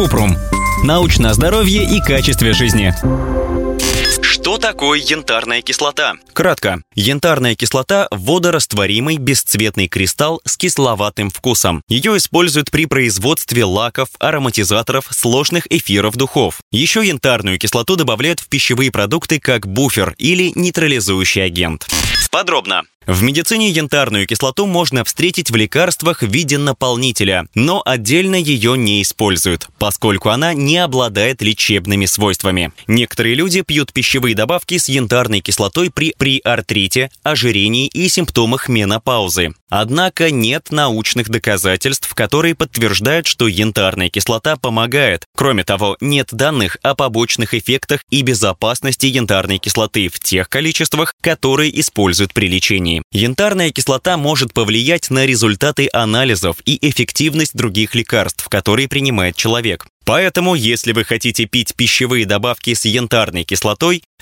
Купрум. Научное здоровье и качестве жизни. Что такое янтарная кислота? Кратко. Янтарная кислота – водорастворимый бесцветный кристалл с кисловатым вкусом. Ее используют при производстве лаков, ароматизаторов, сложных эфиров духов. Еще янтарную кислоту добавляют в пищевые продукты как буфер или нейтрализующий агент. Подробно. В медицине янтарную кислоту можно встретить в лекарствах в виде наполнителя, но отдельно ее не используют, поскольку она не обладает лечебными свойствами. Некоторые люди пьют пищевые добавки с янтарной кислотой при, при артрите, ожирении и симптомах менопаузы. Однако нет научных доказательств, которые подтверждают, что янтарная кислота помогает. Кроме того, нет данных о побочных эффектах и безопасности янтарной кислоты в тех количествах, которые используют при лечении. Янтарная кислота может повлиять на результаты анализов и эффективность других лекарств, которые принимает человек. Поэтому, если вы хотите пить пищевые добавки с янтарной кислотой,